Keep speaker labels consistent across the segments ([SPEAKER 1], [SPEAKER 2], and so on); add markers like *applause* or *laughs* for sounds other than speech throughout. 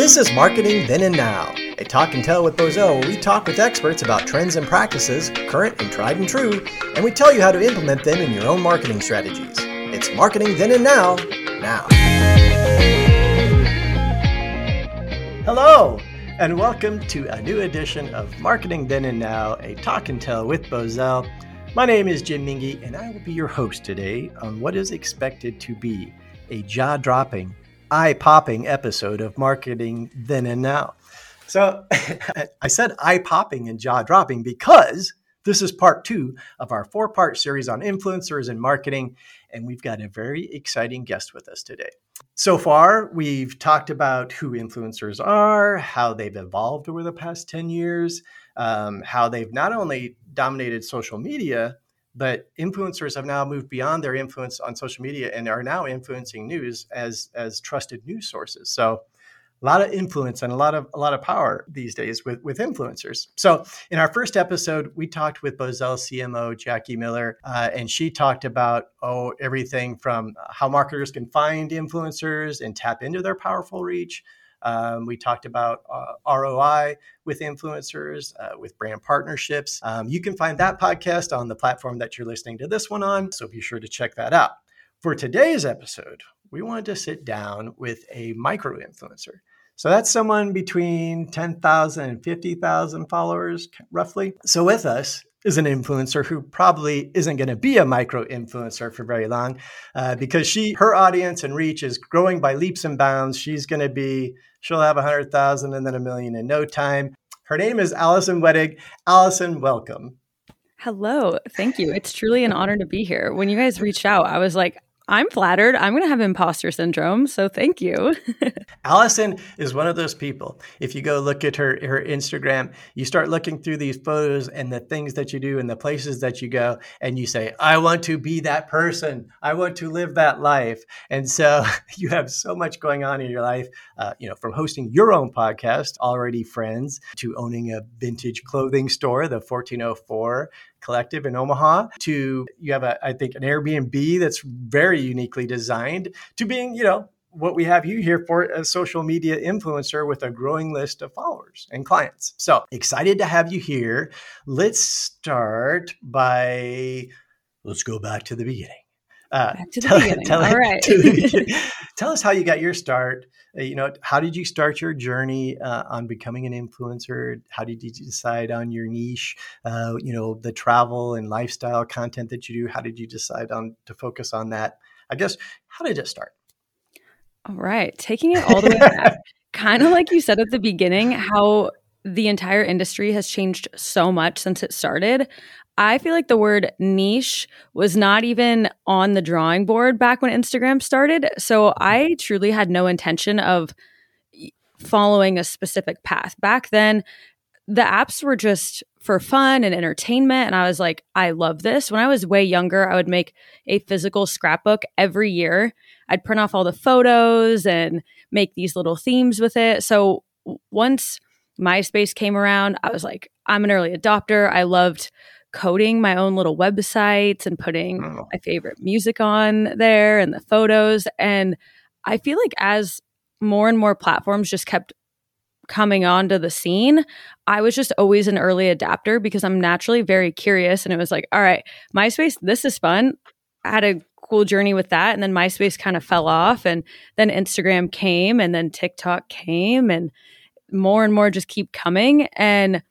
[SPEAKER 1] This is Marketing Then and Now, a talk and tell with Bozell where we talk with experts about trends and practices, current and tried and true, and we tell you how to implement them in your own marketing strategies. It's Marketing Then and Now, now. Hello, and welcome to a new edition of Marketing Then and Now, a talk and tell with Bozell. My name is Jim Minge, and I will be your host today on what is expected to be a jaw dropping, eye popping episode of Marketing Then and Now. So *laughs* I said eye popping and jaw dropping because this is part two of our four part series on influencers and marketing. And we've got a very exciting guest with us today. So far, we've talked about who influencers are, how they've evolved over the past 10 years, um, how they've not only dominated social media, but influencers have now moved beyond their influence on social media and are now influencing news as as trusted news sources. So a lot of influence and a lot of a lot of power these days with with influencers. So in our first episode, we talked with Bozell CMO Jackie Miller, uh, and she talked about oh everything from how marketers can find influencers and tap into their powerful reach. Um, we talked about uh, ROI with influencers, uh, with brand partnerships. Um, you can find that podcast on the platform that you're listening to this one on. So be sure to check that out. For today's episode, we wanted to sit down with a micro influencer. So that's someone between 10,000 and 50,000 followers, roughly. So with us is an influencer who probably isn't going to be a micro influencer for very long uh, because she her audience and reach is growing by leaps and bounds she's going to be she'll have a hundred thousand and then a million in no time. Her name is allison Wetig allison welcome.
[SPEAKER 2] Hello. Thank you. It's truly an honor to be here. When you guys reached out i was like I'm flattered. I'm going to have imposter syndrome. So thank you. *laughs*
[SPEAKER 1] Allison is one of those people. If you go look at her, her Instagram, you start looking through these photos and the things that you do and the places that you go, and you say, I want to be that person. I want to live that life. And so *laughs* you have so much going on in your life, uh, you know, from hosting your own podcast, Already Friends, to owning a vintage clothing store, the 1404, collective in Omaha to you have a I think an Airbnb that's very uniquely designed to being, you know, what we have you here for a social media influencer with a growing list of followers and clients. So excited to have you here. Let's start by let's go back to the beginning.
[SPEAKER 2] Uh, back to the tell, *laughs* beginning.
[SPEAKER 1] Tell,
[SPEAKER 2] All right. *laughs*
[SPEAKER 1] tell us how you got your start. Uh, you know, how did you start your journey uh, on becoming an influencer? How did you decide on your niche? Uh, you know, the travel and lifestyle content that you do. How did you decide on to focus on that? I guess how did it start?
[SPEAKER 2] All right, taking it all the way back, *laughs* kind of like you said at the beginning, how the entire industry has changed so much since it started. I feel like the word niche was not even on the drawing board back when Instagram started. So I truly had no intention of following a specific path. Back then, the apps were just for fun and entertainment. And I was like, I love this. When I was way younger, I would make a physical scrapbook every year. I'd print off all the photos and make these little themes with it. So once MySpace came around, I was like, I'm an early adopter. I loved coding my own little websites and putting oh. my favorite music on there and the photos. And I feel like as more and more platforms just kept coming onto the scene, I was just always an early adapter because I'm naturally very curious. And it was like, all right, MySpace, this is fun. I had a cool journey with that. And then MySpace kind of fell off. And then Instagram came and then TikTok came and more and more just keep coming. And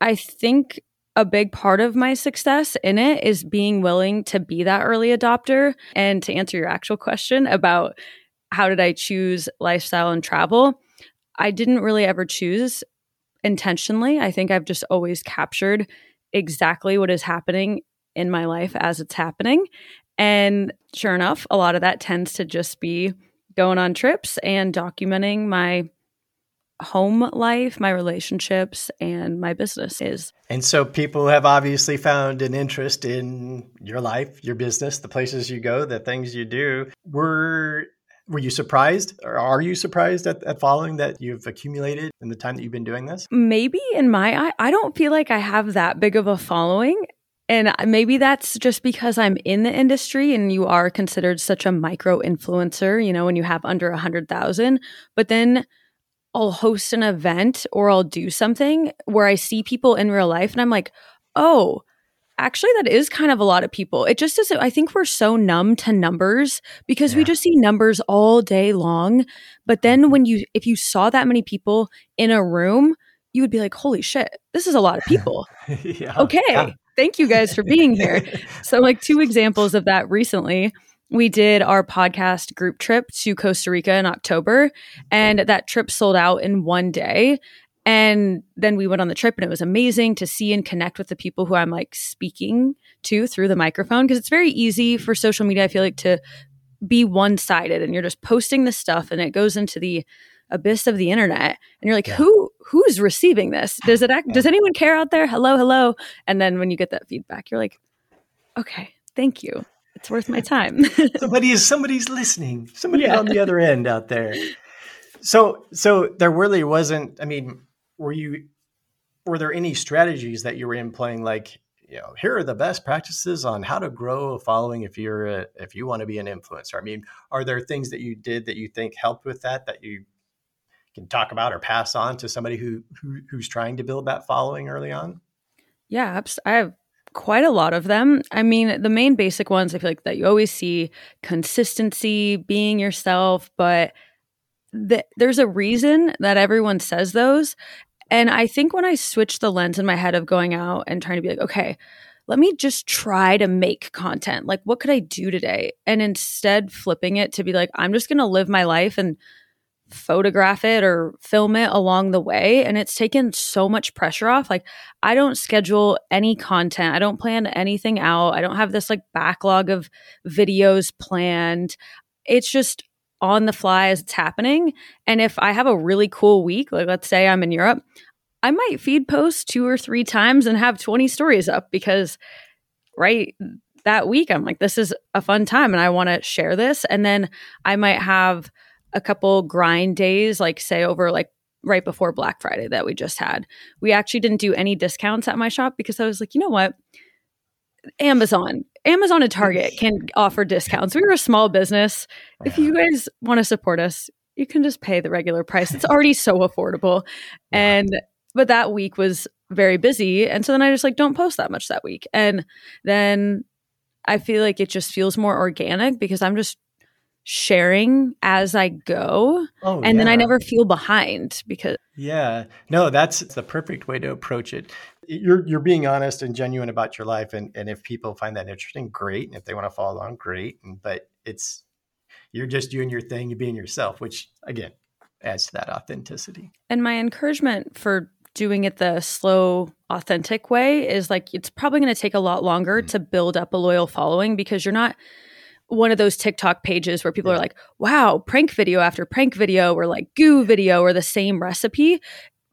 [SPEAKER 2] I think a big part of my success in it is being willing to be that early adopter. And to answer your actual question about how did I choose lifestyle and travel, I didn't really ever choose intentionally. I think I've just always captured exactly what is happening in my life as it's happening. And sure enough, a lot of that tends to just be going on trips and documenting my home life, my relationships, and my business is.
[SPEAKER 1] And so people have obviously found an interest in your life, your business, the places you go, the things you do. Were were you surprised or are you surprised at, at following that you've accumulated in the time that you've been doing this?
[SPEAKER 2] Maybe in my eye, I don't feel like I have that big of a following. And maybe that's just because I'm in the industry and you are considered such a micro influencer, you know, when you have under a hundred thousand. But then I'll host an event or I'll do something where I see people in real life and I'm like, oh, actually that is kind of a lot of people. It just doesn't I think we're so numb to numbers because yeah. we just see numbers all day long. But then mm-hmm. when you if you saw that many people in a room, you would be like, holy shit, this is a lot of *laughs* people. yeah. Okay. Yeah. Thank you guys for being here. *laughs* so like two examples of that recently we did our podcast group trip to Costa Rica in October, and that trip sold out in one day. And then we went on the trip, and it was amazing to see and connect with the people who I'm like speaking to through the microphone. Because it's very easy for social media, I feel like, to be one sided, and you're just posting the stuff, and it goes into the abyss of the internet and you're like yeah. who who's receiving this does it act, *laughs* yeah. does anyone care out there hello hello and then when you get that feedback you're like okay thank you it's worth my time. *laughs*
[SPEAKER 1] somebody is somebody's listening. Somebody yeah. on the other end out there. So so there really wasn't. I mean, were you were there any strategies that you were employing? Like, you know, here are the best practices on how to grow a following if you're a, if you want to be an influencer. I mean, are there things that you did that you think helped with that that you can talk about or pass on to somebody who, who who's trying to build that following early on?
[SPEAKER 2] Yeah, I have quite a lot of them. I mean, the main basic ones I feel like that you always see consistency, being yourself, but th- there's a reason that everyone says those. And I think when I switched the lens in my head of going out and trying to be like, okay, let me just try to make content. Like, what could I do today? And instead, flipping it to be like, I'm just going to live my life and photograph it or film it along the way and it's taken so much pressure off. Like i don't schedule any content. I don't plan anything out. I don't have this like backlog of videos planned. It's just on the fly as it's happening. And if i have a really cool week like let's say i'm in europe i might feed post two or three times and have 20 stories up because right that week i'm like this is a fun time and i want to share this. And then i might have a couple grind days, like say over like right before Black Friday that we just had. We actually didn't do any discounts at my shop because I was like, you know what? Amazon, Amazon and Target *laughs* can offer discounts. We are a small business. If you guys want to support us, you can just pay the regular price. It's already so affordable. And but that week was very busy. And so then I just like don't post that much that week. And then I feel like it just feels more organic because I'm just sharing as I go. Oh, and yeah. then I never feel behind because
[SPEAKER 1] Yeah. No, that's the perfect way to approach it. You're you're being honest and genuine about your life and and if people find that interesting, great. And if they want to follow along, great. And, but it's you're just doing your thing, you're being yourself, which again adds to that authenticity.
[SPEAKER 2] And my encouragement for doing it the slow authentic way is like it's probably going to take a lot longer mm-hmm. to build up a loyal following because you're not one of those TikTok pages where people yeah. are like, wow, prank video after prank video or like goo video or the same recipe.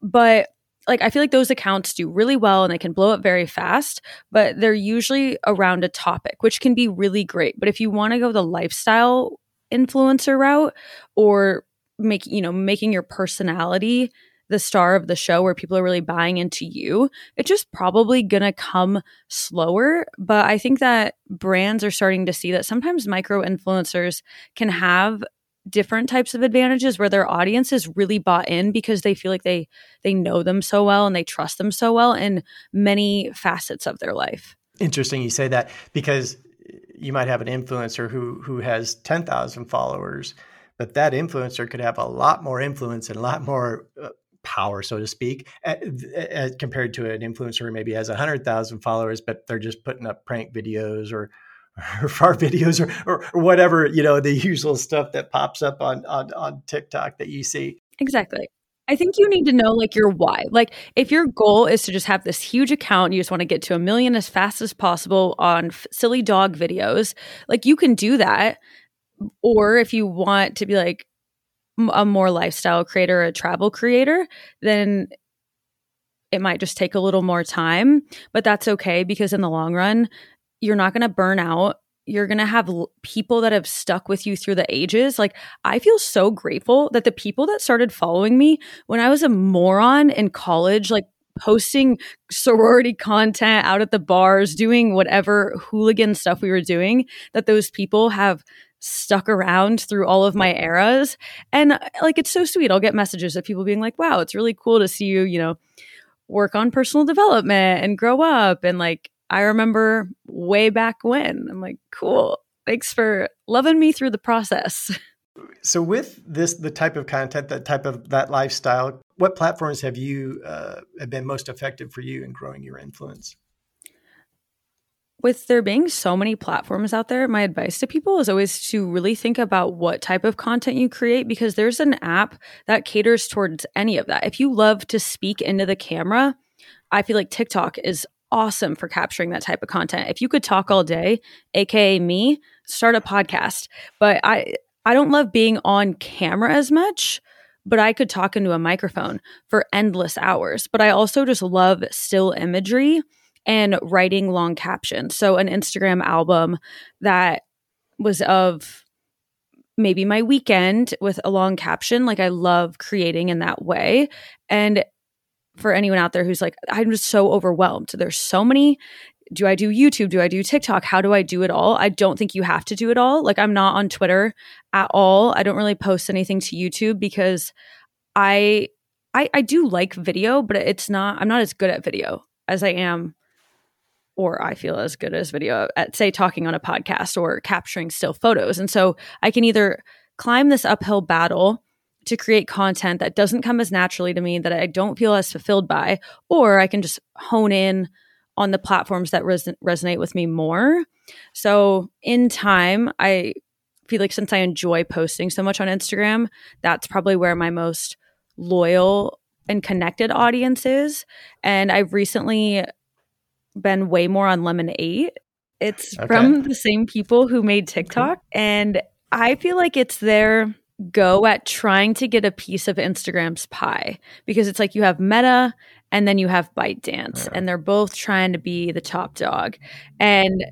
[SPEAKER 2] But like, I feel like those accounts do really well and they can blow up very fast, but they're usually around a topic, which can be really great. But if you want to go the lifestyle influencer route or make, you know, making your personality the star of the show where people are really buying into you, it's just probably going to come slower. But I think that brands are starting to see that sometimes micro influencers can have different types of advantages where their audience is really bought in because they feel like they they know them so well and they trust them so well in many facets of their life.
[SPEAKER 1] Interesting you say that because you might have an influencer who who has 10,000 followers but that influencer could have a lot more influence and a lot more uh, power, so to speak, compared to an influencer who maybe has 100,000 followers, but they're just putting up prank videos or, *laughs* or far videos or, or, or, whatever, you know, the *laughs* usual stuff that pops up on, on, on TikTok that you see.
[SPEAKER 2] Exactly. I think you need to know like your why. Like if your goal is to just have this huge account, you just want to get to a million as fast as possible on f- silly dog videos, like you can do that. Or if you want to be like, a more lifestyle creator, a travel creator, then it might just take a little more time, but that's okay because in the long run, you're not going to burn out. You're going to have l- people that have stuck with you through the ages. Like, I feel so grateful that the people that started following me when I was a moron in college, like posting sorority content out at the bars, doing whatever hooligan stuff we were doing, that those people have stuck around through all of my eras. And like, it's so sweet. I'll get messages of people being like, wow, it's really cool to see you, you know, work on personal development and grow up. And like, I remember way back when. I'm like, cool. Thanks for loving me through the process. *laughs*
[SPEAKER 1] So, with this, the type of content, that type of that lifestyle, what platforms have you uh, have been most effective for you in growing your influence?
[SPEAKER 2] With there being so many platforms out there, my advice to people is always to really think about what type of content you create because there's an app that caters towards any of that. If you love to speak into the camera, I feel like TikTok is awesome for capturing that type of content. If you could talk all day, aka me, start a podcast. But I I don't love being on camera as much, but I could talk into a microphone for endless hours. But I also just love still imagery and writing long captions. So, an Instagram album that was of maybe my weekend with a long caption. Like, I love creating in that way. And for anyone out there who's like, I'm just so overwhelmed. There's so many. Do I do YouTube? Do I do TikTok? How do I do it all? I don't think you have to do it all. Like, I'm not on Twitter at all. I don't really post anything to YouTube because I I, I do like video, but it's not, I'm not as good at video as I am or I feel as good as video at, say, talking on a podcast or capturing still photos. And so I can either climb this uphill battle to create content that doesn't come as naturally to me, that I don't feel as fulfilled by, or I can just hone in on the platforms that res- resonate with me more. So in time, I feel like since I enjoy posting so much on Instagram, that's probably where my most loyal and connected audience is. And I've recently been way more on Lemon8. It's okay. from the same people who made TikTok. Mm-hmm. And I feel like it's their go at trying to get a piece of Instagram's pie because it's like you have Meta and then you have ByteDance, yeah. and they're both trying to be the top dog. And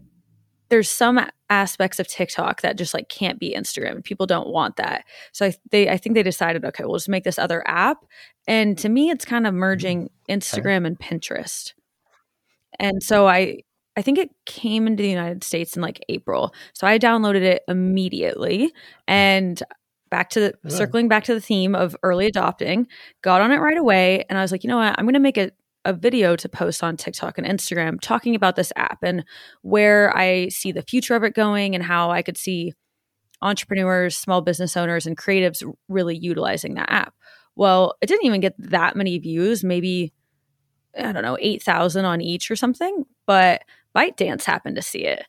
[SPEAKER 2] there's some aspects of TikTok that just like can't be Instagram. People don't want that. So I, they, I think they decided, okay, we'll just make this other app. And to me, it's kind of merging mm-hmm. Instagram and Pinterest. And so I I think it came into the United States in like April. So I downloaded it immediately and back to the yeah. circling back to the theme of early adopting, got on it right away and I was like, you know what? I'm going to make a a video to post on TikTok and Instagram talking about this app and where I see the future of it going and how I could see entrepreneurs, small business owners, and creatives really utilizing that app. Well, it didn't even get that many views, maybe I don't know, 8,000 on each or something. But ByteDance happened to see it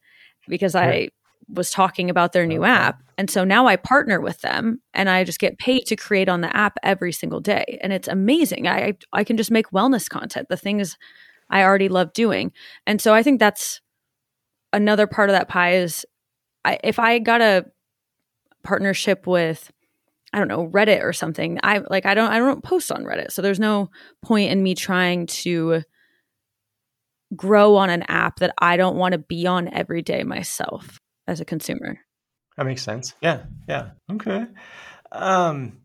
[SPEAKER 2] because I was talking about their new app. And so now I partner with them and I just get paid to create on the app every single day. And it's amazing. I I can just make wellness content, the things I already love doing. And so I think that's another part of that pie is I, if I got a partnership with I don't know, Reddit or something. I like I don't I don't post on Reddit. So there's no point in me trying to grow on an app that I don't want to be on every day myself as a consumer.
[SPEAKER 1] That makes sense. Yeah. Yeah. Okay. Um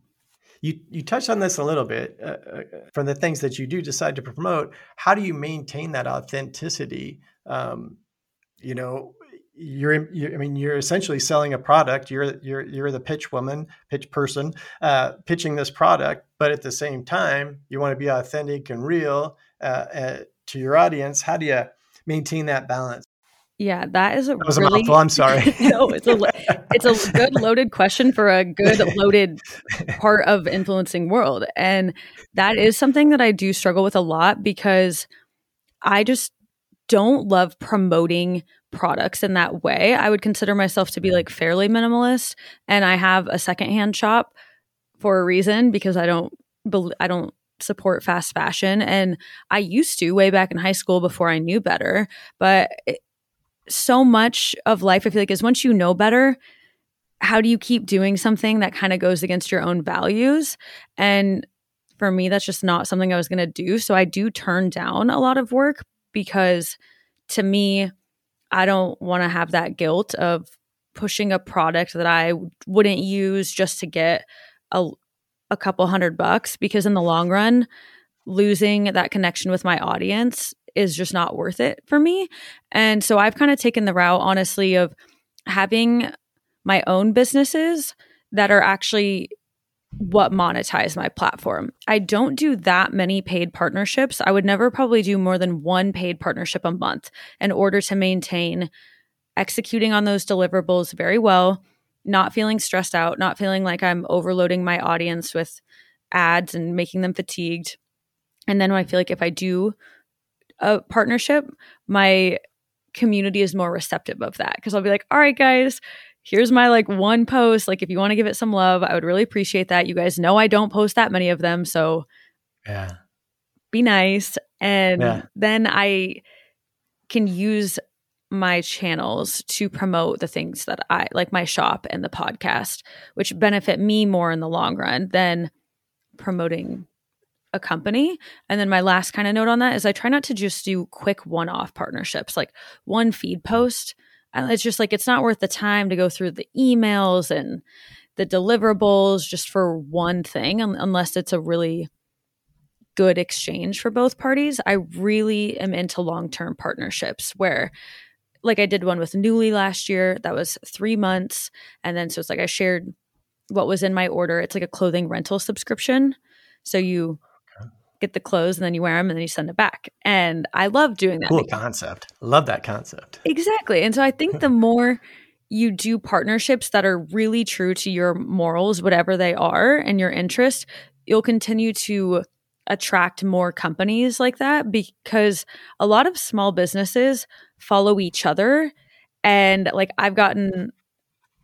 [SPEAKER 1] you you touched on this a little bit uh, uh, from the things that you do decide to promote. How do you maintain that authenticity? Um, you know, you're, you're, I mean, you're essentially selling a product. You're you're you're the pitch woman, pitch person, uh, pitching this product. But at the same time, you want to be authentic and real uh, uh, to your audience. How do you maintain that balance?
[SPEAKER 2] Yeah, that is a
[SPEAKER 1] that was
[SPEAKER 2] really,
[SPEAKER 1] a mouthful. I'm sorry. *laughs*
[SPEAKER 2] no, it's a it's a good loaded question for a good loaded *laughs* part of influencing world, and that is something that I do struggle with a lot because I just don't love promoting products in that way. I would consider myself to be mm. like fairly minimalist and I have a secondhand shop for a reason because I don't I don't support fast fashion and I used to way back in high school before I knew better, but it, so much of life I feel like is once you know better, how do you keep doing something that kind of goes against your own values? And for me that's just not something I was going to do, so I do turn down a lot of work because to me I don't want to have that guilt of pushing a product that I wouldn't use just to get a, a couple hundred bucks because in the long run, losing that connection with my audience is just not worth it for me. And so I've kind of taken the route, honestly, of having my own businesses that are actually what monetize my platform. I don't do that many paid partnerships. I would never probably do more than one paid partnership a month in order to maintain executing on those deliverables very well, not feeling stressed out, not feeling like I'm overloading my audience with ads and making them fatigued. And then I feel like if I do a partnership, my community is more receptive of that because I'll be like, all right, guys, here's my like one post. Like, if you want to give it some love, I would really appreciate that. You guys know I don't post that many of them. So,
[SPEAKER 1] yeah,
[SPEAKER 2] be nice. And yeah. then I can use my channels to promote the things that I like my shop and the podcast, which benefit me more in the long run than promoting a company. And then my last kind of note on that is I try not to just do quick one off partnerships, like one feed post. It's just like, it's not worth the time to go through the emails and the deliverables just for one thing, unless it's a really good exchange for both parties. I really am into long term partnerships where like I did one with Nuuly last year. That was three months. And then so it's like I shared what was in my order. It's like a clothing rental subscription. So you get the clothes and then you wear them and then you send it back. And I love doing that.
[SPEAKER 1] Cool concept. Love that concept.
[SPEAKER 2] Exactly. And so I think the more you do partnerships that are really true to your morals, whatever they are, and your interest, you'll continue to attract more companies like that because a lot of small businesses follow each other. And like I've gotten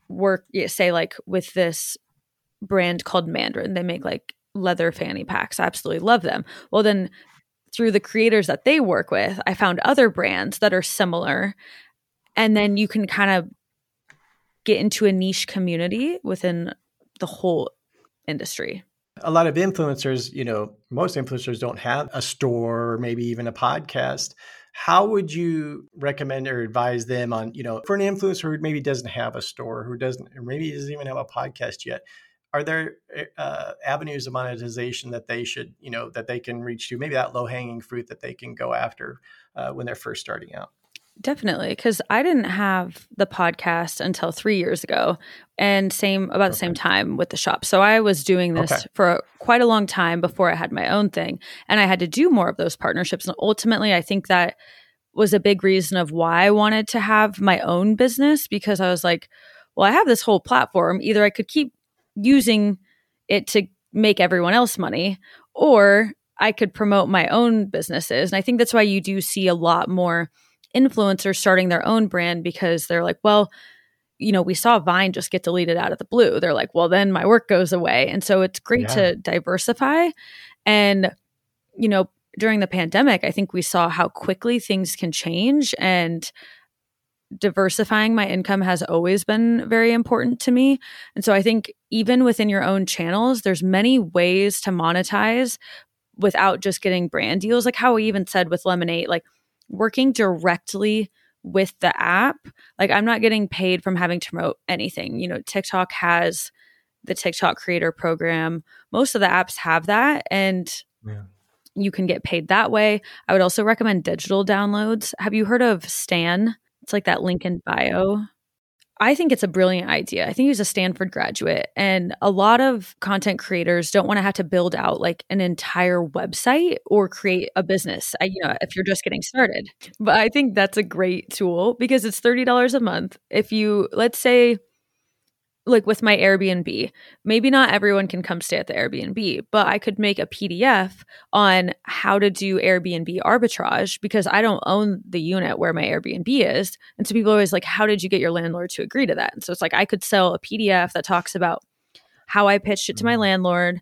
[SPEAKER 2] work, say, like with this brand called Mandarin, they make like leather fanny packs. I absolutely love them. Well, then through the creators that they work with, I found other brands that are similar. And then you can kind of get into a niche community within the whole industry.
[SPEAKER 1] A lot of influencers, you know, most influencers don't have a store or maybe even a podcast. How would you recommend or advise them on, you know, for an influencer who maybe doesn't have a store, who doesn't, or maybe doesn't even have a podcast yet? Are there uh, avenues of monetization that they should you know that they can reach to? Maybe that low hanging fruit that they can go after uh, when they're first starting out.
[SPEAKER 2] Definitely because i didn't have the podcast until three years ago and same about the same time with the shop. So i was doing this okay. for quite a long time before i had my own thing and i had to do more of those partnerships and ultimately i think that was a big reason of why i wanted to have my own business because i was like well i have this whole platform either i could keep using it to make everyone else money or I could promote my own businesses. And I think that's why you do see a lot more influencers starting their own brand because they're like, well, you know, we saw Vine just get deleted out of the blue. They're like, well, then my work goes away. And so it's great yeah. to diversify. And, you know, during the pandemic, I think we saw how quickly things can change. And diversifying my income has always been very important to me. And so I think even within your own channels, there's many ways to monetize without just getting brand deals. Like how we even said with Lemon8, like working directly with the app. Like I'm not getting paid from having to promote anything. You know, TikTok has the TikTok creator program. Most of the apps have that. And yeah. You can get paid that way. I would also recommend digital downloads. Have you heard of Stan? It's like that link in bio. I think it's a brilliant idea. I think he's a Stanford graduate, and a lot of content creators don't want to have to build out like an entire website or create a business. I, you know, if you're just getting started, but I think that's a great tool because it's thirty dollars a month. If you let's say like with my Airbnb, maybe not everyone can come stay at the Airbnb, but I could make a PDF on how to do Airbnb arbitrage because I don't own the unit where my Airbnb is. And so people are always like, how did you get your landlord to agree to that? And so it's like I could sell a PDF that talks about how I pitched it to my mm. landlord,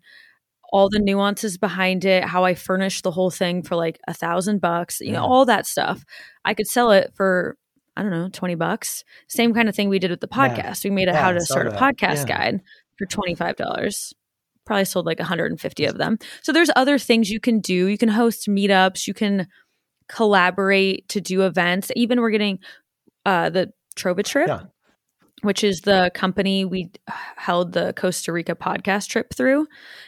[SPEAKER 2] all the nuances behind it, how I furnished the whole thing for like a thousand bucks, you know, all that stuff. I could sell it for I don't know, 20 bucks. Same kind of thing we did with the podcast. Yeah. We made a yeah, how to start a podcast yeah. guide for $25. Probably sold like 150 of them. So there's other things you can do. You can host meetups, you can collaborate to do events. Even we're getting uh the TrovaTrip. Which is the company we held the Costa Rica podcast trip through.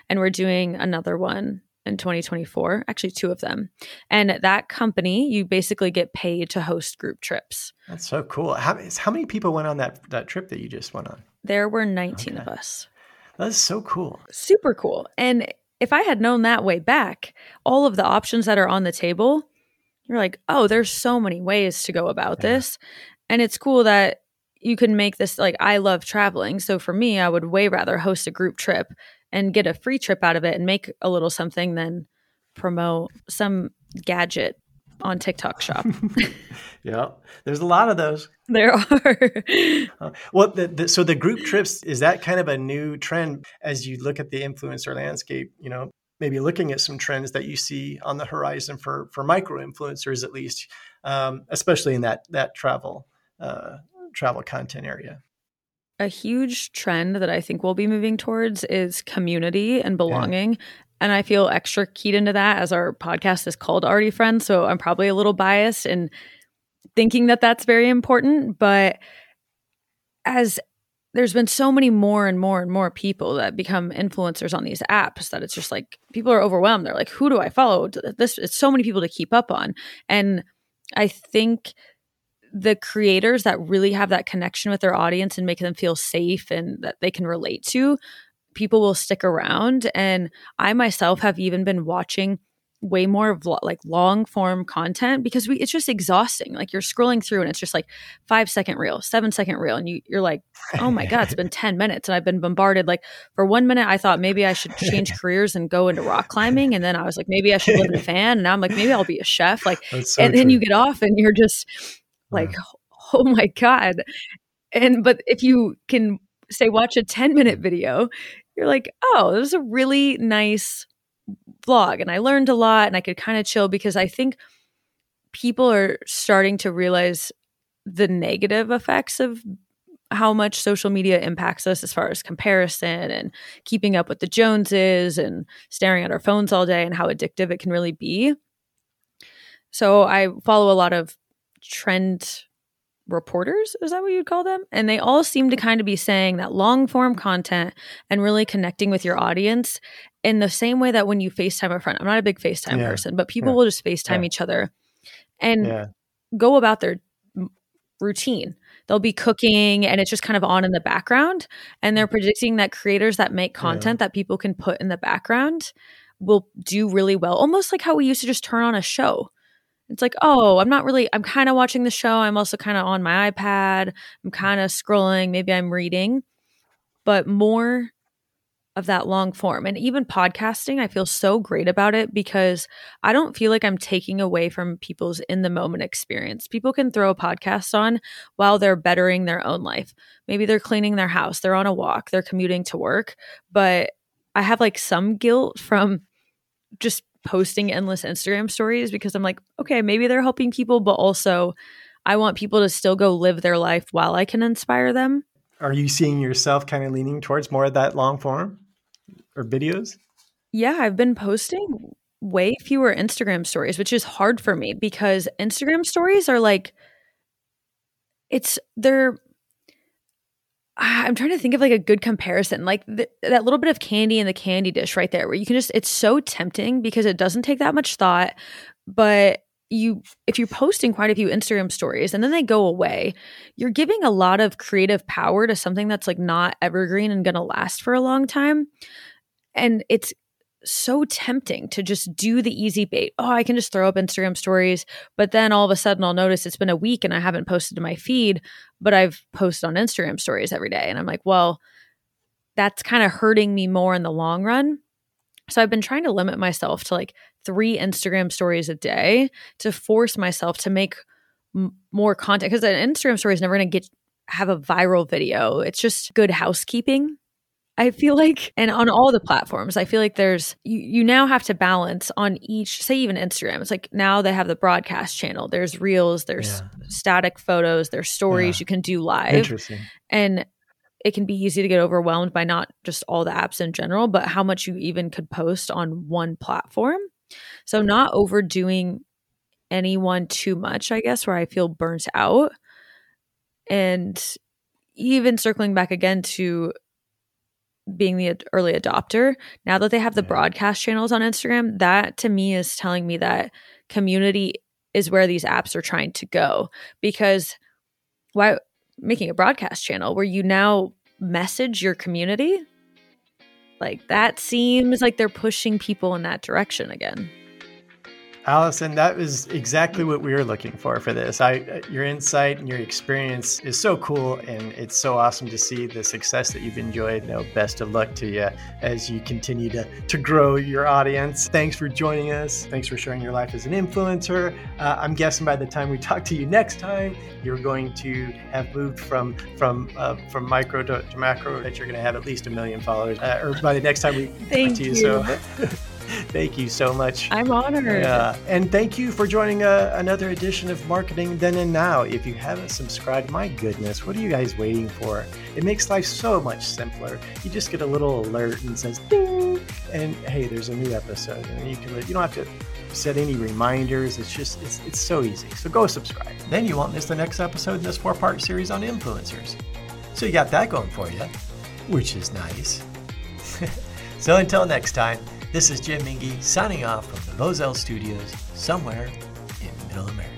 [SPEAKER 2] And we're doing another one in 2024, actually, two of them. And that company, you basically get paid to host group trips.
[SPEAKER 1] That's so cool. How, how many people went on that, that trip that you just went on?
[SPEAKER 2] There were 19 okay. of us.
[SPEAKER 1] That's so cool.
[SPEAKER 2] Super cool. And if I had known that way back, all of the options that are on the table, you're like, oh, there's so many ways to go about yeah. this. And it's cool that you can make this like I love traveling. So for me, I would way rather host a group trip and get a free trip out of it and make a little something than promote some gadget on TikTok shop. *laughs*
[SPEAKER 1] yeah, there's a lot of those. *laughs*
[SPEAKER 2] There are.
[SPEAKER 1] uh, well, the, the, so the group trips is that kind of a new trend as you look at the influencer landscape. You know, maybe looking at some trends that you see on the horizon for for micro influencers at least, um, especially in that that travel uh, travel content area.
[SPEAKER 2] A huge trend that I think we'll be moving towards is community and belonging. Yeah. And I feel extra keyed into that as our podcast is called Already Friends. So I'm probably a little biased in thinking that that's very important. But as there's been so many more and more and more people that become influencers on these apps that it's just like people are overwhelmed. They're like, who do I follow? This it's so many people to keep up on. And I think the creators that really have that connection with their audience and make them feel safe and that they can relate to, people will stick around. And I myself have even been watching way more like long form content because we it's just exhausting like you're scrolling through and it's just like five second reel seven second reel and you, you're like oh my god it's been *laughs* 10 minutes and i've been bombarded like for one minute i thought maybe i should change *laughs* careers and go into rock climbing and then i was like maybe i should live in a *laughs* fan and now i'm like maybe i'll be a chef like so and true. then you get off and you're just like *laughs* oh my god and but if you can say watch a 10 minute video you're like oh this is a really nice vlog and i learned a lot and i could kind of chill because i think people are starting to realize the negative effects of how much social media impacts us as far as comparison and keeping up with the Joneses and staring at our phones all day and how addictive it can really be. So I follow a lot of trend reporters is that what you'd call them and they all seem to kind of be saying that long form content and really connecting with your audience in the same way that when you facetime a friend i'm not a big facetime yeah. person but people yeah. will just facetime yeah. each other and go about their routine they'll be cooking and it's just kind of on in the background and they're predicting that creators that make content that people can put in the background will do really well almost like how we used to just turn on a show it's like, oh, I'm not really, I'm kind of watching the show. I'm also kind of on my iPad. I'm kind of scrolling. Maybe I'm reading, but more of that long form. And even podcasting, I feel so great about it because I don't feel like I'm taking away from people's in the moment experience. People can throw a podcast on while they're bettering their own life. Maybe they're cleaning their house, they're on a walk, they're commuting to work. But I have like some guilt from just posting endless Instagram stories because I'm like, okay, maybe they're helping people, but also I want people to still go live their life while I can inspire them.
[SPEAKER 1] Are you seeing yourself kind of leaning towards more of that long form or videos?
[SPEAKER 2] Yeah, I've been posting way fewer Instagram stories, which is hard for me because Instagram stories are like, it's, they're, Ah, I'm trying to think of like a good comparison, like th- that little bit of candy in the candy dish right there, where you can just, it's so tempting because it doesn't take that much thought. But you, if you're posting quite a few Instagram stories and then they go away, you're giving a lot of creative power to something that's like not evergreen and going to last for a long time. And it's so tempting to just do the easy bait. Oh, I can just throw up Instagram stories, but then all of a sudden I'll notice it's been a week and I haven't posted to my feed, but I've posted on Instagram stories every day. And I'm like, well, that's kind of hurting me more in the long run. So I've been trying to limit myself to like three Instagram stories a day to force myself to make m- more content because an Instagram story is never going to get have a viral video. It's just good housekeeping I feel like, and on all the platforms, I feel like there's, you, you now have to balance on each, say, even Instagram. It's like now they have the broadcast channel, there's reels, there's yeah. static photos, there's stories yeah. you can do live.
[SPEAKER 1] Interesting.
[SPEAKER 2] And it can be easy to get overwhelmed by not just all the apps in general, but how much you even could post on one platform. So, not overdoing anyone too much, I guess, where I feel burnt out. And even circling back again to being the early adopter. Now that they have the broadcast channels on Instagram, that to me is telling me that community is where these apps are trying to go because why making a broadcast channel where you now message your community like that seems like they're pushing people in that direction again
[SPEAKER 1] Allison, that was exactly what we were looking for for this. I, your insight and your experience is so cool, and it's so awesome to see the success that you've enjoyed. You know, best of luck to you as you continue to to grow your audience. Thanks for joining us. Thanks for sharing your life as an influencer. Uh, I'm guessing by the time we talk to you next time, you're going to have moved from from uh, from micro to, to, macro. That you're going to have at least a million followers, uh, or by the next time we talk to you. you.
[SPEAKER 2] So. *laughs* *laughs*
[SPEAKER 1] thank you so much.
[SPEAKER 2] I'm honored.
[SPEAKER 1] Yeah. And thank you for joining uh, another edition of Marketing Then and Now. If you haven't subscribed, my goodness, what are you guys waiting for? It makes life so much simpler. You just get a little alert and says ding, and hey, there's a new episode, and you can you don't have to set any reminders. It's just it's it's so easy. So go subscribe. Then you won't miss the next episode in this four-part series on influencers. So you got that going for you, which is nice. *laughs* so until next time. This is Jim Minge signing off from the Bozell Studios somewhere in Middle America.